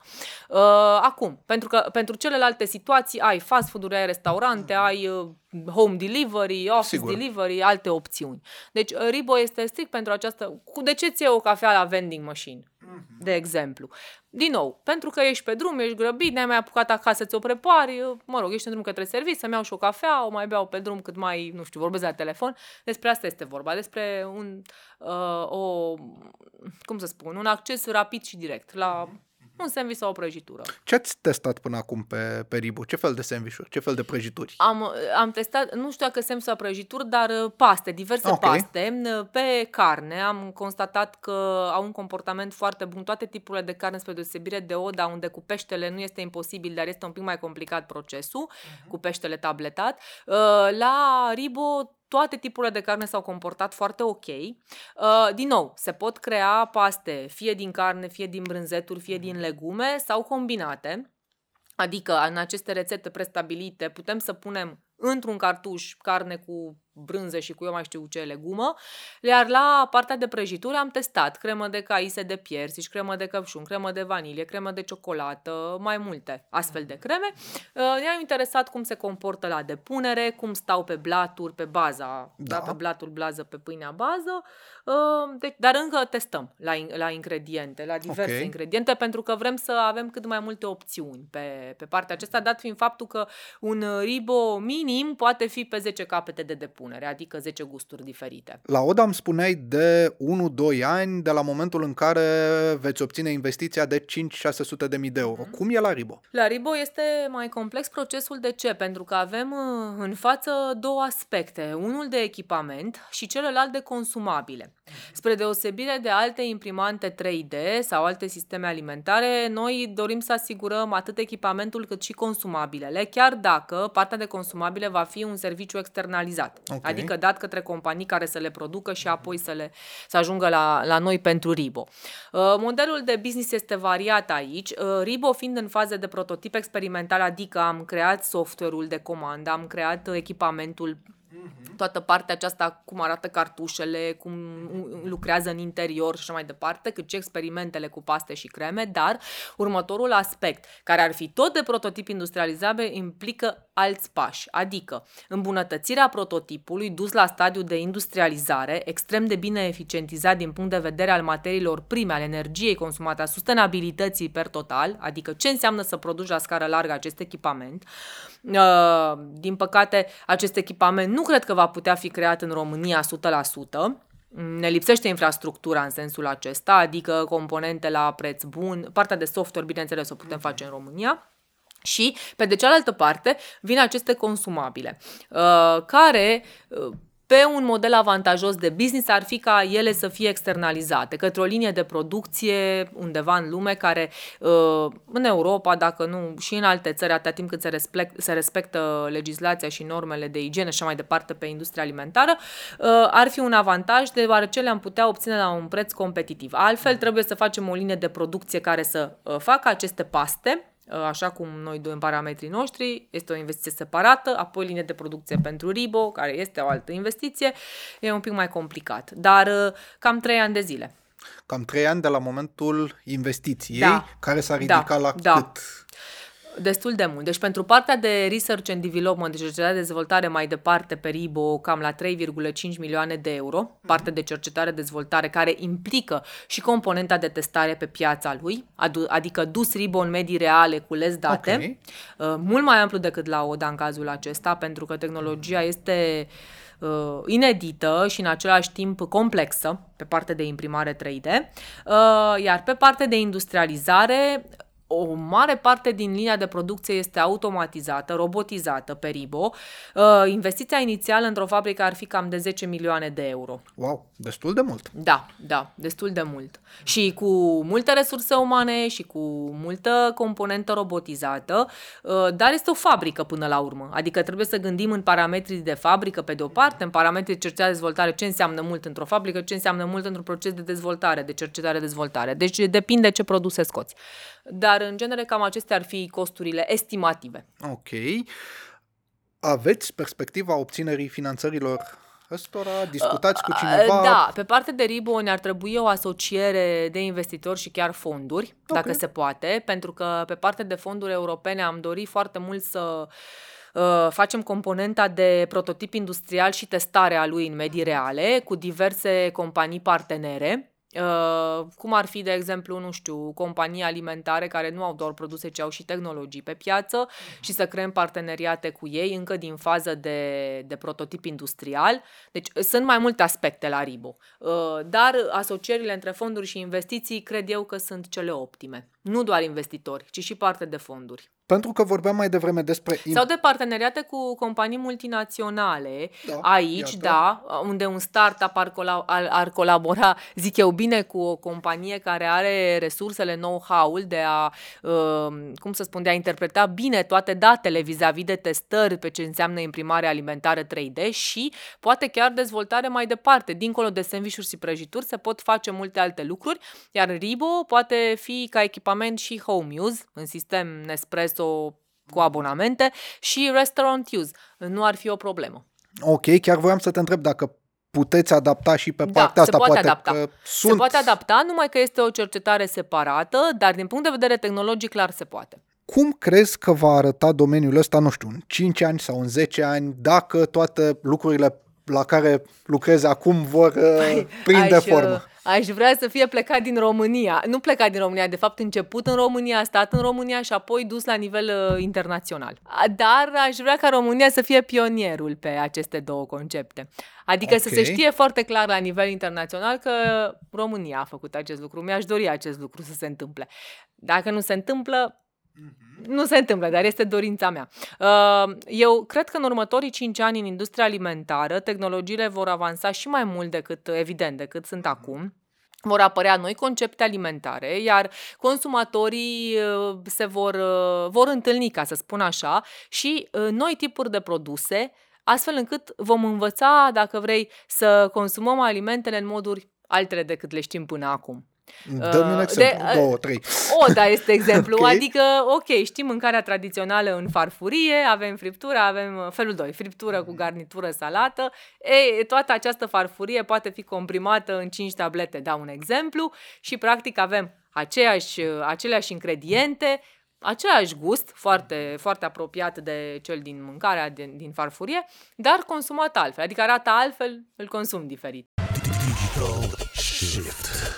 Uh, acum, pentru că pentru celelalte situații ai fast food-uri, ai restaurante, ai uh, home delivery, office Sigur. delivery, alte opțiuni. Deci uh, Ribo este strict pentru această... Cu de ce ți o cafea la vending machine? De exemplu. Din nou, pentru că ești pe drum, ești grăbit, n-ai mai apucat acasă, ți-o prepari, uh, mă rog, ești în drum către serviciu, să-mi iau și o cafea, o mai beau pe drum cât mai, nu știu, vorbesc la telefon. Despre asta este vorba, despre un, uh, o, cum să spun, un acces rapid și direct la un sandwich sau o prăjitură. ce ați testat până acum pe, pe Ribu? Ce fel de sandvișuri? Ce fel de prăjituri? Am, am testat, nu știu dacă semn sau prăjituri, dar uh, paste, diverse Ok. paste. Uh, Pe carne am constatat că au un comportament foarte bun toate tipurile de carne, spre deosebire de Oda, unde cu peștele nu este imposibil, dar este un pic mai complicat procesul, cu peștele tabletat. Uh, La Ribo toate tipurile de carne s-au comportat foarte ok. Uh, din nou, se pot crea paste fie din carne, fie din brânzeturi, fie din legume sau combinate. Adică în aceste rețete prestabilite putem să punem într-un cartuș carne cu brânză și cu eu mai știu ce legumă, iar la partea de prăjituri am testat cremă de caise de piersici, cremă de căpșun, cremă de vanilie, cremă de ciocolată, mai multe astfel de creme. Uh, Ne-am interesat cum se comportă la depunere, cum stau pe blaturi, pe baza, Da. da. pe blatul blază, pe pâinea bază, Uh, deci, dar încă testăm la, in- la ingrediente, la diverse Ok. ingrediente, pentru că vrem să avem cât mai multe opțiuni pe, pe partea aceasta, dat fiind faptul că un uh, ribo minim poate fi pe 10 capete de depus. Compunere, adică 10 gusturi diferite. La Oda îmi spuneai de 1-2 ani de la momentul în care veți obține investiția de 5-600 de mii de euro. Cum e la Ribo? La Ribo este mai complex procesul de ce? Pentru că avem uh, în față două aspecte, unul de echipament și celălalt de consumabile. Spre deosebire de alte imprimante 3D sau alte sisteme alimentare, noi dorim să asigurăm atât echipamentul cât și consumabilele, chiar dacă partea de consumabile va fi un serviciu externalizat. Ok. Adică dat către companii care să le producă și apoi să, le, să ajungă la, la noi pentru Ribo. Uh, Modelul de business este variat aici. Uh, Ribo fiind în fază de prototip experimental, adică am creat software-ul de comandă, am creat uh, echipamentul toată partea aceasta, cum arată cartușele, cum lucrează în interior și așa mai departe, cât și experimentele cu paste și creme, dar următorul aspect, care ar fi tot de prototip industrializabil, implică alți pași, adică îmbunătățirea prototipului dus la stadiul de industrializare, extrem de bine eficientizat din punct de vedere al materiilor prime, al energiei consumate, a sustenabilității per total, adică ce înseamnă să produci la scară largă acest echipament. Uh, Din păcate, acest echipament nu cred că va putea fi creat în România 100%. Ne lipsește infrastructura în sensul acesta, adică componente la preț bun. Partea de software, bineînțeles, o putem face în România. Și, pe de cealaltă parte, vin aceste consumabile, uh, care uh, pe un model avantajos de business ar fi ca ele să fie externalizate către o linie de producție undeva în lume care uh, în Europa, dacă nu și în alte țări, atâta timp cât se, respect, se respectă legislația și normele de igienă și așa mai departe pe industria alimentară, uh, ar fi un avantaj deoarece le-am putea obține la un preț competitiv. Altfel trebuie să facem o linie de producție care să uh, facă aceste paste așa cum noi doi în parametrii noștri, este o investiție separată, apoi linie de producție pentru Ribo, care este o altă investiție, e un pic mai complicat, dar cam trei ani de zile. Cam trei ani de la momentul investiției, Da. care s-a Da, ridicat la da. cât? Destul de mult. Deci pentru partea de research and development, de cercetare de dezvoltare mai departe pe RIBO, cam la 3,5 milioane de euro, parte de cercetare dezvoltare care implică și componenta de testare pe piața lui, adu- adică dus RIBO în medii reale cu les date, uh, mult mai amplu decât la ODA în cazul acesta, pentru că tehnologia este uh, inedită și în același timp complexă pe partea de imprimare 3D, uh, iar pe partea de industrializare o mare parte din linia de producție este automatizată, robotizată pe Ribo. Uh, investiția inițială într-o fabrică ar fi cam de 10 milioane de euro. Wow, destul de mult. Da, da, destul de mult. Și cu multe resurse umane și cu multă componentă robotizată, uh, dar este o fabrică până la urmă. Adică trebuie să gândim în parametrii de fabrică pe de o parte, în parametrii de cercetare-dezvoltare, ce înseamnă mult într-o fabrică, ce înseamnă mult într-un proces de dezvoltare, de cercetare-dezvoltare. Deci depinde ce produse scoți. Dar în genere cam acestea ar fi costurile estimative. Ok. Aveți perspectiva obținerii finanțărilor ăstora? Discutați cu cineva? Da, pe partea de Ribo ne-ar trebui o asociere de investitori și chiar fonduri, Ok. dacă se poate, pentru că pe partea de fonduri europene am dorit foarte mult să uh, facem componenta de prototip industrial și testare a lui în medii reale cu diverse companii partenere. Uh, cum ar fi, de exemplu, nu știu, companii alimentare care nu au doar produse, ci au și tehnologii pe piață și să creăm parteneriate cu ei încă din fază de, de prototip industrial. Deci sunt mai multe aspecte la Ribo, Uh, dar asocierile între fonduri și investiții cred eu că sunt cele optime. Nu doar investitori, ci și parte de fonduri. Pentru că vorbeam mai devreme despre... Sau de parteneriate cu companii multinaționale, Da, aici, iată. da, unde un startup ar, cola- ar, ar colabora, zic eu bine, cu o companie care are resursele, know-how-ul de a, uh, cum să spun, de a interpreta bine toate datele vis-a-vis de testări pe ce înseamnă imprimare alimentară 3D și poate chiar dezvoltare mai departe. Dincolo de sandvișuri și prăjituri se pot face multe alte lucruri, iar Ribo poate fi ca echipament și home use, în sistem Nespresso cu abonamente și restaurant use. Nu ar fi o problemă. Ok, chiar voiam să te întreb dacă puteți adapta și pe Da, partea se asta. poate poate adapta. Că Se sunt... poate adapta, numai că este o cercetare separată, dar din punct de vedere tehnologic clar se poate. Cum crezi că va arăta domeniul ăsta, nu știu, în 5 ani sau în 10 ani, dacă toate lucrurile la care lucrezi acum vor uh, prinde aș, formă? Uh, Aș vrea să fie plecat din România. Nu plecat din România, de fapt început în România, stat în România și apoi dus la nivel uh, internațional. Dar aș vrea ca România să fie pionierul pe aceste două concepte. Adică okay. să se știe foarte clar la nivel internațional că România a făcut acest lucru. Mi-aș dori acest lucru să se întâmple. Dacă nu se întâmplă, Mm-hmm. Nu se întâmplă, dar este dorința mea. Uh, eu cred că în următorii 5 ani în industria alimentară tehnologiile vor avansa și mai mult decât, evident, decât sunt acum vor apărea noi concepte alimentare, iar consumatorii uh, se vor, uh, vor întâlni, ca să spun așa, și noi tipuri de produse, astfel încât vom învăța, dacă vrei, să consumăm alimentele în moduri altele decât le știm până acum. Dă-mi un uh, exemplu, de, două, trei. O, da, este exemplu. okay. Adică, ok, știm mâncarea tradițională în farfurie, avem friptură, avem uh, felul 2, friptură cu garnitură, salată. Ei, toată această farfurie poate fi comprimată în 5 tablete, dau un exemplu, și practic avem aceeași, uh, aceleași ingrediente, același gust, foarte, foarte apropiat de cel din mâncarea din, din farfurie, dar consumat altfel, adică arată altfel, îl consum diferit. Digital Shift.